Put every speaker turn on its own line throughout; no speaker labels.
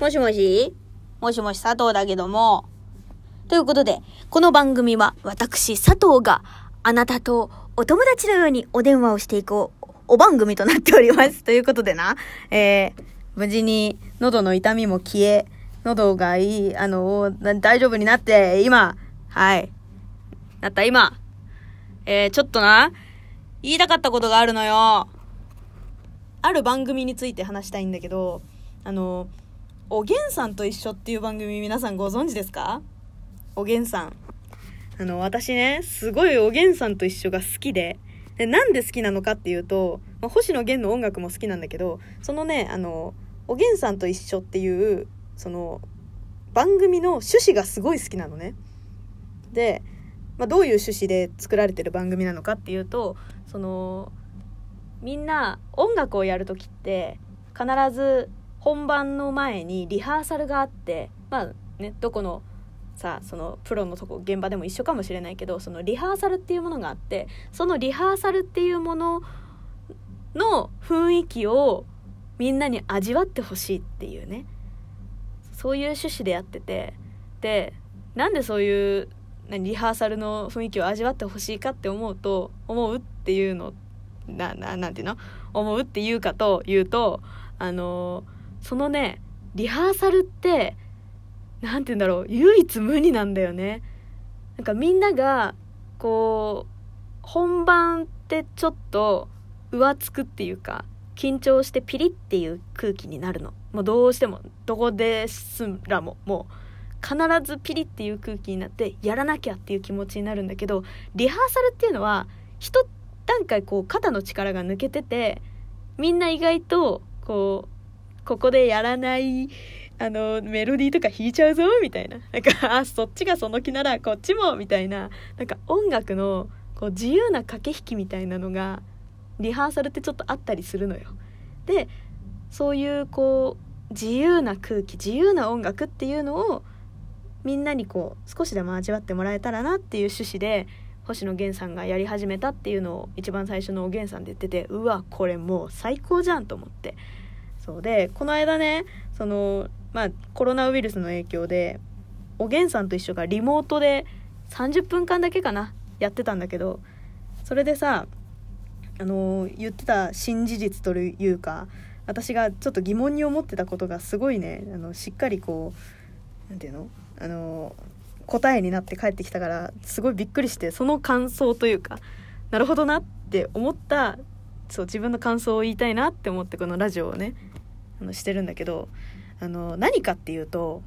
もしもし？もしもし佐藤だけども。ということで、この番組は私佐藤があなたとお友達のようにお電話をしていこうお番組となっております。ということでな、えー、無事に喉の痛みも消え、喉がいい、あの、大丈夫になって、今、はい、なった今、えー、ちょっとな、言いたかったことがあるのよ。ある番組について話したいんだけど、あの、おげんさんと一緒っていう番組皆さんご存知ですか？おげんさん。あの、私ね、すごいおげんさんと一緒が好きで、で、なんで好きなのかっていうと、まあ、星野源の音楽も好きなんだけど、そのね、あの、おげんさんと一緒っていう、その、番組の趣旨がすごい好きなのね。で、まあ、どういう趣旨で作られてる番組なのかっていうと、その、みんな音楽をやる時って必ず本番の前にリハーサルがあってまあねどこのさそのプロのとこ現場でも一緒かもしれないけどそのリハーサルっていうものがあってそのリハーサルっていうものの雰囲気をみんなに味わってほしいっていうねそういう趣旨でやっててでなんでそういうリハーサルの雰囲気を味わってほしいかって思うと思うっていうのなななんていうの？思うっていうかというとあのそのねリハーサルって何て言うんだろう唯一無二なんだよね。なんかみんながこう本番ってちょっと浮つくっていうか緊張してピリっていう空気になるの。もうどうしてもどこですらももう必ずピリっていう空気になってやらなきゃっていう気持ちになるんだけどリハーサルっていうのは一段階こう肩の力が抜けててみんな意外とこうここでやらないあのメロディーとか弾いちゃうぞみたいな。なんか あそっちがその気ならこっちもみたいな。なんか音楽のこう自由な駆け引きみたいなのがリハーサルってちょっとあったりするのよ。でそういうこう自由な空気自由な音楽っていうのをみんなにこう少しでも味わってもらえたらなっていう趣旨で星野源さんがやり始めたっていうのを一番最初のおげんさんで言っててうわこれもう最高じゃんと思って。そうでこの間ねそのまあコロナウイルスの影響でおげんさんと一緒がリモートで30分間だけかなやってたんだけどそれでさあの言ってた新事実というか私がちょっと疑問に思ってたことがすごいねあのしっかりこう何て言うのあの答えになって帰ってきたからすごいびっくりしてその感想というかなるほどなって思ったそう自分の感想を言いたいなって思ってこのラジオをね。あのしてるんだけどあの何かっていうと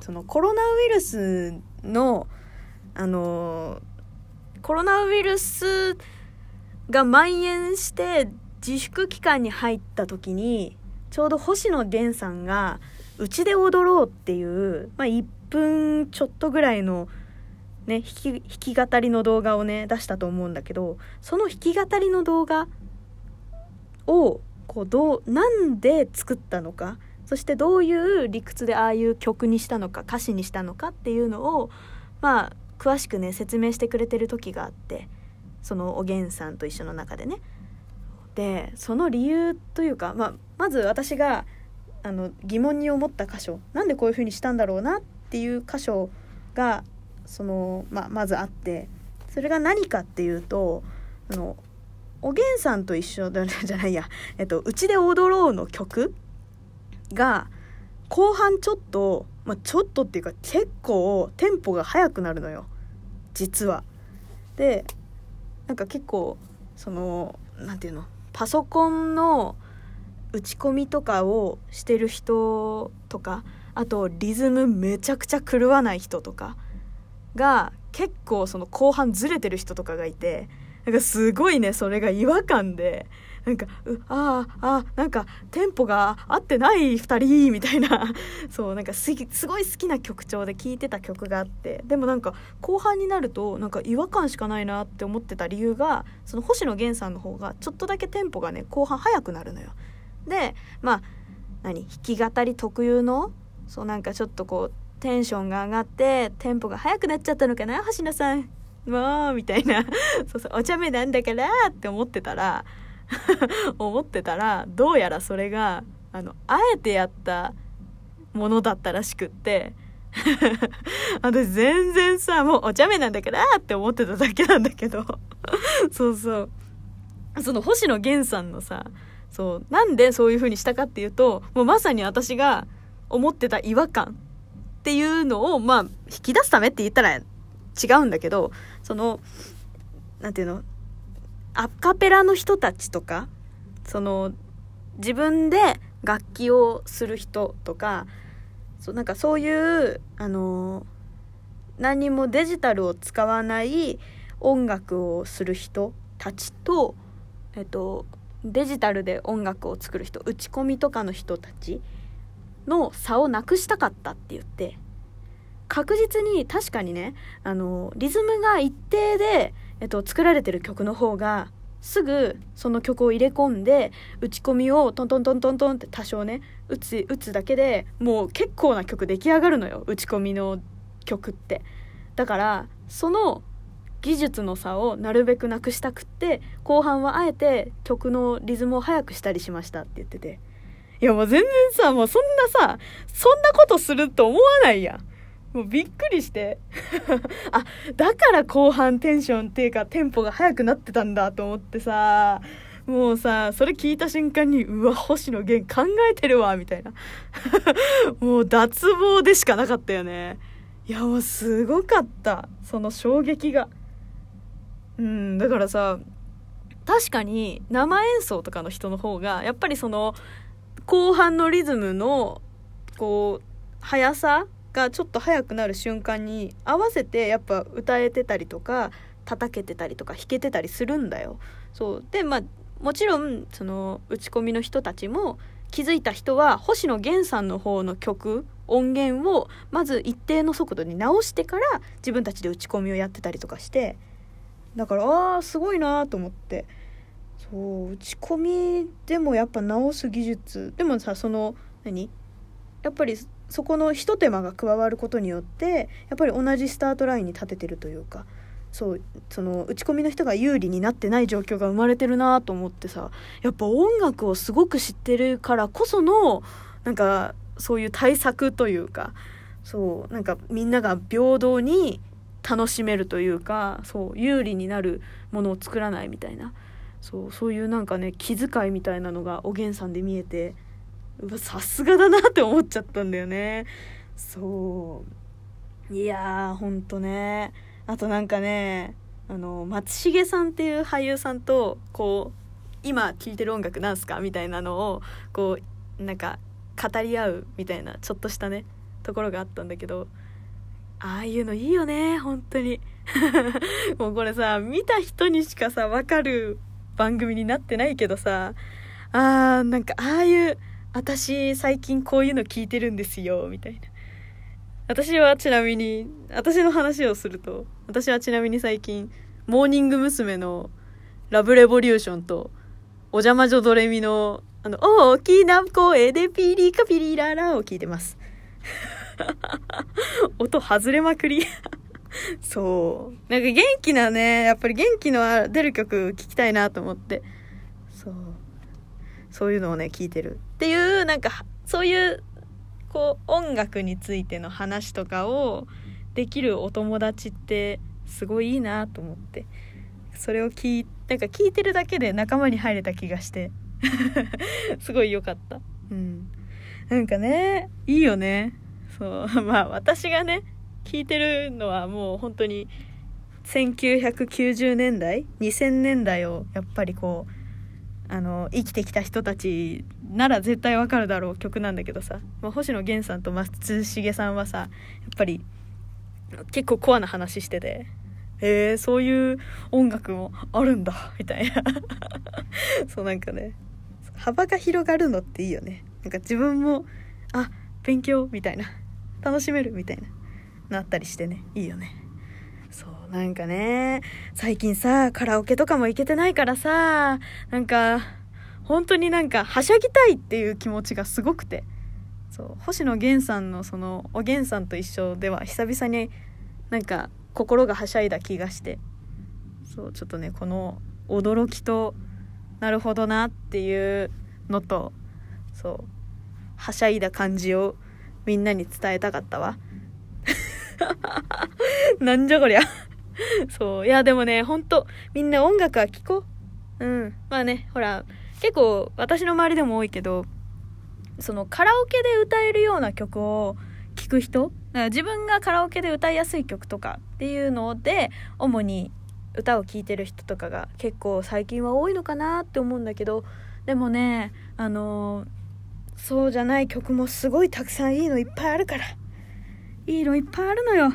そのコロナウイルスのあのコロナウイルスが蔓延して自粛期間に入った時にちょうど星野源さんが「うちで踊ろう」っていう、まあ、一分ちょっとぐらいのね、弾き語りの動画をね出したと思うんだけどその弾き語りの動画をこうどうなんで作ったのかそしてどういう理屈でああいう曲にしたのか歌詞にしたのかっていうのをまあ詳しくね説明してくれてる時があってそのおげんさんと一緒の中でね。でその理由というか、まあ、まず私があの疑問に思った箇所なんでこういう風にしたんだろうなっていう箇所がその、ままずあってそれが何かっていうとあのおげんさんと一緒だ じゃないや「えっと、うちで踊ろう」の曲が後半ちょっと、まあ、ちょっとっていうか結構テンポが速くなるのよ。実は。でなんか結構その何て言うの？パソコンの打ち込みとかをしてる人とかあとリズムめちゃくちゃ狂わない人とかが結構その後半ずれてる人とかがいてなんかすごいねそれが違和感で。なんかうあああなんかテンポが合ってない2人みたいな。そうなんかすごい好きな曲調で聴いてた曲があって。でもなんか後半になるとなんか違和感しかないなって思ってた理由がその星野源さんの方がちょっとだけテンポがね後半速くなるのよ。でまあ何弾き語り特有のそうなんかちょっとこうテンションが上がってテンポが速くなっちゃったのかな星野さん。もうみたいな。そうそうお茶目なんだからって思ってたら 思ってたらどうやらそれがあのあえてやったものだったらしくって。私全然さもうお茶目なんだからって思ってただけなんだけど。そうそう。その星野源さんのさそうなんでそういう風にしたかっていうともうまさに私が思ってた違和感っていうのをまあ引き出すためって言ったら違うんだけどその何て言うのアカペラの人たちとかその自分で楽器をする人とかそうなんかそういうあの何もデジタルを使わない音楽をする人たちと、えっと、デジタルで音楽を作る人打ち込みとかの人たちの差をなくしたかったって言って。確実に確かにねあのリズムが一定で、えっと、作られてる曲の方がすぐその曲を入れ込んで打ち込みをトントントントントンって多少ね打つ打つだけでもう結構な曲出来上がるのよ打ち込みの曲って。だからその技術の差をなるべくなくしたくって後半はあえて曲のリズムを速くしたりしましたって言ってて。いやもう全然さもうそんなさそんなことすると思わないやん。もうびっくりして。あだから後半テンションっていうかテンポが速くなってたんだと思ってさ。もうさそれ聞いた瞬間にうわ星野源考えてるわみたいな。もう脱帽でしかなかったよね。いやもうすごかった。その衝撃が。うんだからさ確かに生演奏とかの人の方がやっぱりその後半のリズムのこう速さがちょっと速くなる瞬間に合わせてやっぱ歌えてたりとか叩けてたりとか弾けてたりするんだよ。そう。でまあもちろんその打ち込みの人たちも気づいた人は星野源さんの方の曲音源をまず一定の速度に直してから自分たちで打ち込みをやってたりとかしてだからああすごいなと思って。そう。打ち込みでもやっぱ直す技術。でもさその何？やっぱりそこのひと手間が加わることによってやっぱり同じスタートラインに立ててるというかそうその打ち込みの人が有利になってない状況が生まれてるなと思ってさやっぱ音楽をすごく知ってるからこそのなんかそういう対策というかそうなんかみんなが平等に楽しめるというかそう有利になるものを作らないみたいなそうそういうなんかね気遣いみたいなのがおげんさんで見えてさすがだなって思っちゃったんだよね。そう。いやーほんとね。あとなんかねあの松重さんっていう俳優さんとこう今聴いてる音楽なんすか？みたいなのをこうなんか語り合うみたいなちょっとしたねところがあったんだけどああいうのいいよね本当に。もうこれさ見た人にしかさ分かる番組になってないけどさあーなんかああいう私最近こういうの聞いてるんですよ、みたいな。私はちなみに、私の話をすると、私はちなみに最近、モーニング娘。のラブレボリューションと、お邪魔女ドレミの、あの、大きな声でピリカピリララを聞いてます。音外れまくりそう。なんか元気なね、やっぱり元気の出る曲聴きたいなと思って。そう。そういうのをね聞いてるっていうなんかそういうこう音楽についての話とかをできるお友達ってすごいいいなと思って。それを聞いなんか聞いてるだけで仲間に入れた気がして。すごい良かった。うん。なんかねいいよね。そう。まあ私がね聞いてるのはもう本当に1990年代？2000年代をやっぱりこうあの生きてきた人たちなら絶対わかるだろう曲なんだけどさ、まあ、星野源さんと松重さんはさやっぱり結構コアな話してて。へえそういう音楽もあるんだみたいな。そうなんかね。幅が広がるのっていいよね。なんか自分もあ勉強みたいな。楽しめるみたいな。なったりしてね。いいよね。なんかね最近さカラオケとかも行けてないからさなんか本当になんかはしゃぎたいっていう気持ちがすごくてそう星野源さんのそのおげんさんと一緒では久々になんか心がはしゃいだ気がしてそうちょっとねこの驚きとなるほどなっていうのとそうはしゃいだ感じをみんなに伝えたかったわ。なんじゃこりゃ。そう。いや、でもね、ほんと、みんな音楽は聴こう。うん。まあね、ほら、結構私の周りでも多いけど、そのカラオケで歌えるような曲を聴く人だか自分がカラオケで歌いやすい曲とかっていうので、主に歌を聴いてる人とかが結構最近は多いのかなって思うんだけど、でもね、あのー、そうじゃない曲もすごいたくさんいいのいっぱいあるから。いいのいっぱいあるのよ。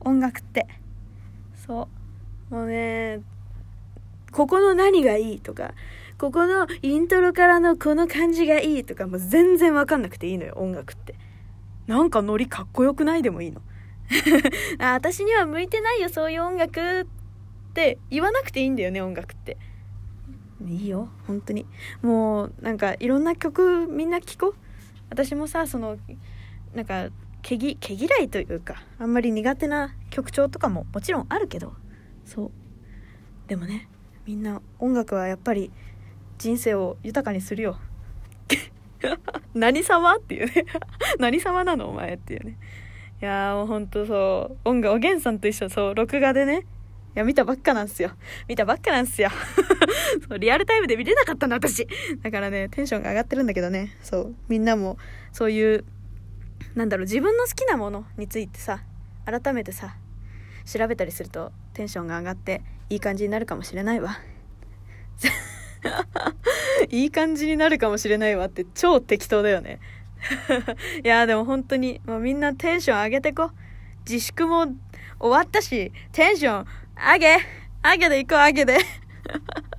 音楽って。そう。もうね、ここの何がいいとか、ここのイントロからのこの感じがいいとか、もう全然わかんなくていいのよ、音楽って。なんかノリかっこよくないでもいいの。あ、私には向いてないよ、そういう音楽って言わなくていいんだよね、音楽って。いいよ、本当に。もう、なんかいろんな曲みんな聴こう。私もさ、その、なんか、毛毛嫌いというかあんまり苦手な曲調とかももちろんあるけどそう。でもねみんな音楽はやっぱり人生を豊かにするよ。何様っていうね。何様なのお前っていうね。いやもうほんとそう。音楽おげんさんと一緒そう録画でねいや見たばっかなんすよ。見たばっかなんすよ。そうリアルタイムで見れなかったの私。だからねテンションが上がってるんだけどね。そう。みんなもそういうなんだろう自分の好きなものについてさ改めてさ調べたりするとテンションが上がっていい感じになるかもしれないわ。いい感じになるかもしれないわって超適当だよね。いやでも本当にもうみんなテンション上げてこ自粛も終わったしテンション上げ上げで行こう上げで。